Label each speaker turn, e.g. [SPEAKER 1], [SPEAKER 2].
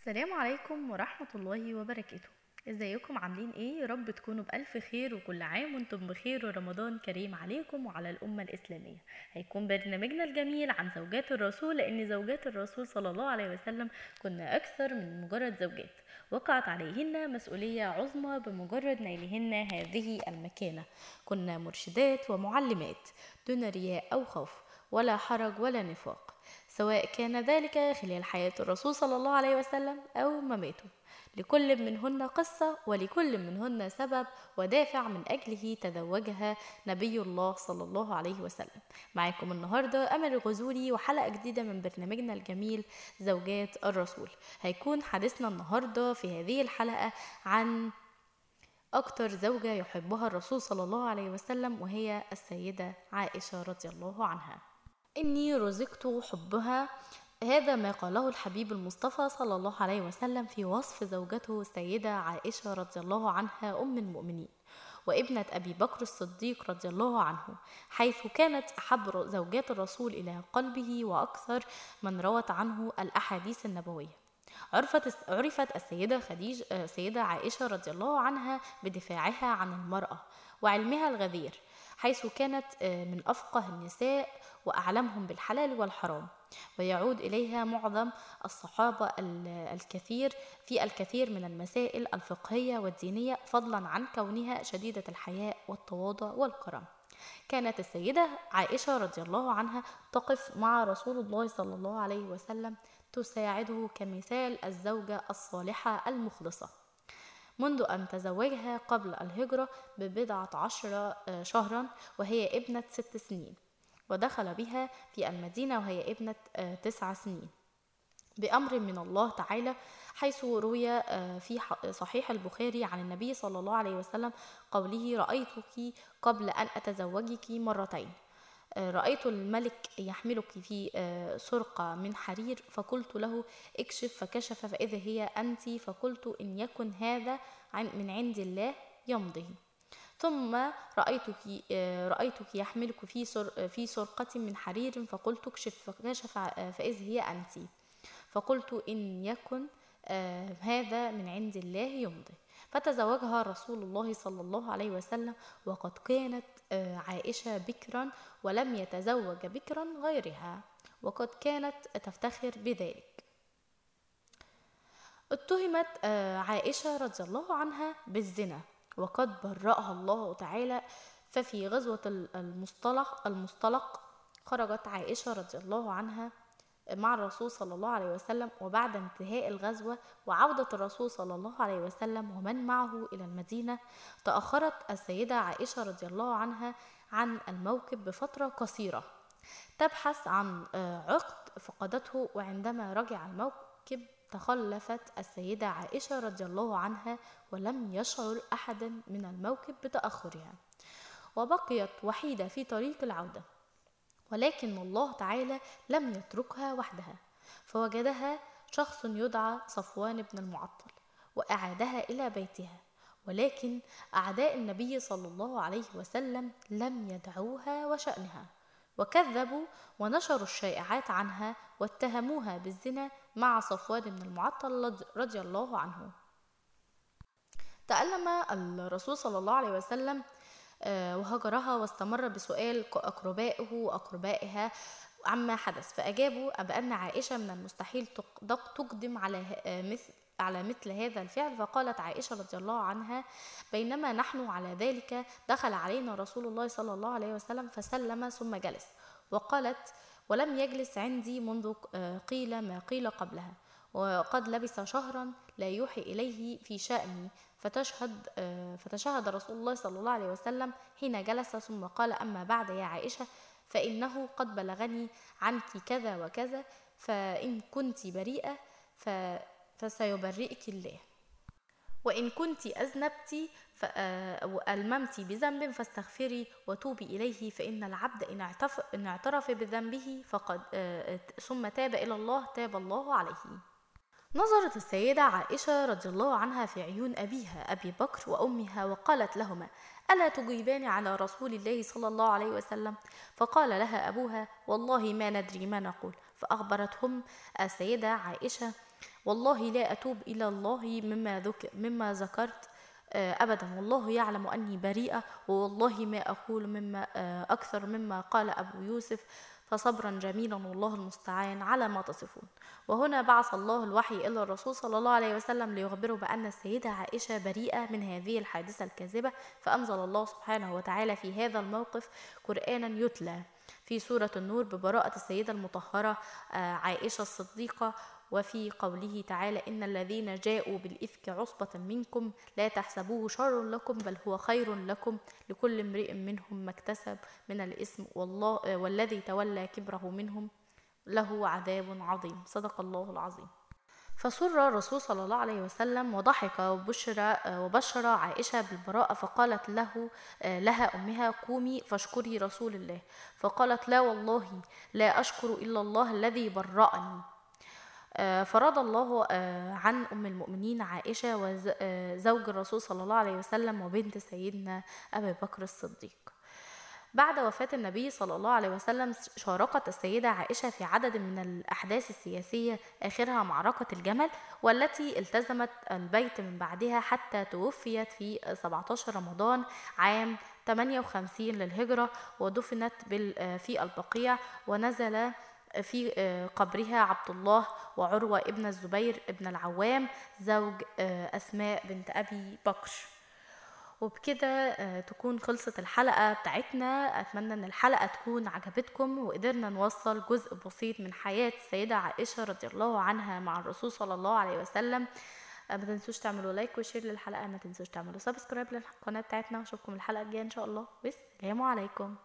[SPEAKER 1] السلام عليكم ورحمة الله وبركاته. إزيكم؟ عاملين إيه؟ يا رب تكونوا بألف خير وكل عام وأنتم بخير ورمضان كريم عليكم وعلى الأمة الإسلامية. هيكون برنامجنا الجميل عن زوجات الرسول لأن زوجات الرسول صلى الله عليه وسلم كنا أكثر من مجرد زوجات. وقعت عليهن مسؤولية عظمى بمجرد نيلهن هذه المكانة. كنا مرشدات ومعلمات دون رياء أو خوف ولا حرج ولا نفاق. سواء كان ذلك خلال حياة الرسول صلى الله عليه وسلم أو مماته. لكل منهن قصة ولكل منهن سبب ودافع من أجله تزوجها نبي الله صلى الله عليه وسلم. معاكم النهاردة أمل الغزولي وحلقة جديدة من برنامجنا الجميل زوجات الرسول. هيكون حديثنا النهاردة في هذه الحلقة عن أكتر زوجة يحبها الرسول صلى الله عليه وسلم وهي السيدة عائشة رضي الله عنها. إني رزقت حبها. هذا ما قاله الحبيب المصطفى صلى الله عليه وسلم في وصف زوجته السيدة عائشة رضي الله عنها أم المؤمنين وابنة أبي بكر الصديق رضي الله عنه حيث كانت أحب زوجات الرسول إلى قلبه وأكثر من روت عنه الأحاديث النبوية. عرفت عرفت السيدة خديجة السيدة عائشة رضي الله عنها بدفاعها عن المرأة وعلمها الغزير حيث كانت من أفقه النساء وأعلمهم بالحلال والحرام ويعود إليها معظم الصحابة الكثير في الكثير من المسائل الفقهية والدينية فضلا عن كونها شديدة الحياء والتواضع والكرم. كانت السيدة عائشة رضي الله عنها تقف مع رسول الله صلى الله عليه وسلم تساعده كمثال الزوجة الصالحة المخلصة. منذ أن تزوجها قبل الهجرة ببضعة عشر شهرا وهي ابنة ست سنين ودخل بها في المدينة وهي ابنة تسع سنين. بأمر من الله تعالى حيث روي في صحيح البخاري عن النبي صلى الله عليه وسلم قوله رأيتك قبل أن أتزوجك مرتين. رأيت الملك يحملك في سرقة من حرير فقلت له اكشف فكشف فإذا هي أنت فقلت إن يكن هذا من عند الله يمضي. ثم رأيتك رأيتك يحملك في في سرقة من حرير فقلت اكشف فكشف فإذ هي أنت. فقلت إن يكن هذا من عند الله يمضي. فتزوجها رسول الله صلى الله عليه وسلم وقد كانت عائشة بكرا ولم يتزوج بكرا غيرها وقد كانت تفتخر بذلك. اتهمت عائشة رضي الله عنها بالزنا وقد برأها الله تعالى. ففي غزوة المصطلق المصطلق خرجت عائشة رضي الله عنها مع الرسول صلى الله عليه وسلم وبعد انتهاء الغزوة وعودة الرسول صلى الله عليه وسلم ومن معه إلى المدينة تأخرت السيدة عائشة رضي الله عنها عن الموكب بفترة قصيرة. تبحث عن عقد فقدته وعندما رجع الموكب تخلفت السيدة عائشة رضي الله عنها ولم يشعر أحدا من الموكب بتأخرها. وبقيت وحيدة في طريق العودة. ولكن الله تعالى لم يتركها وحدها فوجدها شخص يدعى صفوان بن المعطل وأعادها إلى بيتها ولكن أعداء النبي صلى الله عليه وسلم لم يدعوها وشأنها وكذبوا ونشروا الشائعات عنها واتهموها بالزنا مع صفوان بن المعطل رضي الله عنه. تألم الرسول صلى الله عليه وسلم وهجرها واستمر بسؤال أقربائه وأقربائها عما حدث. فأجابوا بأن عائشة من المستحيل تقدم على مثل على مثل هذا الفعل. فقالت عائشة رضي الله عنها بينما نحن على ذلك دخل علينا رسول الله صلى الله عليه وسلم فسلم ثم جلس. وقالت ولم يجلس عندي منذ قيل ما قيل قبلها. وقد لبس شهرا لا يوحي إليه في شأني. فتشهد فتشهد رسول الله صلى الله عليه وسلم حين جلس ثم قال أما بعد يا عائشة فإنه قد بلغني عنك كذا وكذا فإن كنت بريئة فسيبرئك الله. وإن كنت أذنبت وألممت بذنب فاستغفري وتوبي إليه فإن العبد إن اعترف, بذنبه فقد ثم تاب إلى الله تاب الله عليه. نظرت السيدة عائشة رضي الله عنها في عيون أبيها أبي بكر وأمها وقالت لهما ألا تجيبان على رسول الله صلى الله عليه وسلم؟ فقال لها أبوها والله ما ندري ما نقول. فأخبرتهم السيدة عائشة والله لا أتوب إلى الله مما, ذك مما ذكرت آه، أبدا. والله يعلم أني بريئة ووالله ما أقول مما آه، أكثر مما قال أبو يوسف فصبرا جميلا والله المستعان على ما تصفون. وهنا بعث الله الوحي إلى الرسول صلى الله عليه وسلم ليخبره بأن السيدة عائشة بريئة من هذه الحادثة الكاذبة فأنزل الله سبحانه وتعالى في هذا الموقف قرآنا يتلى. في سورة النور ببراءة السيدة المطهرة آه، عائشة الصديقة وفي قوله تعالى إن الذين جاءوا بالإفك عصبة منكم لا تحسبوه شر لكم بل هو خير لكم لكل امرئ منهم ما اكتسب من الإثم والله والذي تولى كبره منهم له عذاب عظيم. صدق الله العظيم. فسر الرسول صلى الله عليه وسلم وضحك وبشر وبشر عائشة بالبراءة فقالت له لها أمها قومي فاشكري رسول الله. فقالت لا والله لا أشكر إلا الله الذي برأني. آه، فرض الله آه، عن أم المؤمنين عائشة وزوج آه، الرسول صلى الله عليه وسلم وبنت سيدنا أبي بكر الصديق. بعد وفاة النبي صلى الله عليه وسلم شاركت السيدة عائشة في عدد من الأحداث السياسية آخرها معركة الجمل والتي التزمت البيت من بعدها حتى توفيت في 17 رمضان عام 58 للهجرة ودفنت في البقيع ونزل في آه، قبرها عبد الله وعروة ابن الزبير ابن العوام زوج آه، أسماء بنت أبي بكر. وبكده آه، تكون خلصت الحلقة بتاعتنا. أتمنى أن الحلقة تكون عجبتكم وقدرنا نوصل جزء بسيط من حياة السيدة عائشة رضي الله عنها مع الرسول صلى الله عليه وسلم. ما تنسوش تعملوا like و share للحلقة. ما تنسوش تعملوا subscribe للقناة بتاعتنا. واشوفكم الحلقة الجاية إن شاء الله. والسلام عليكم.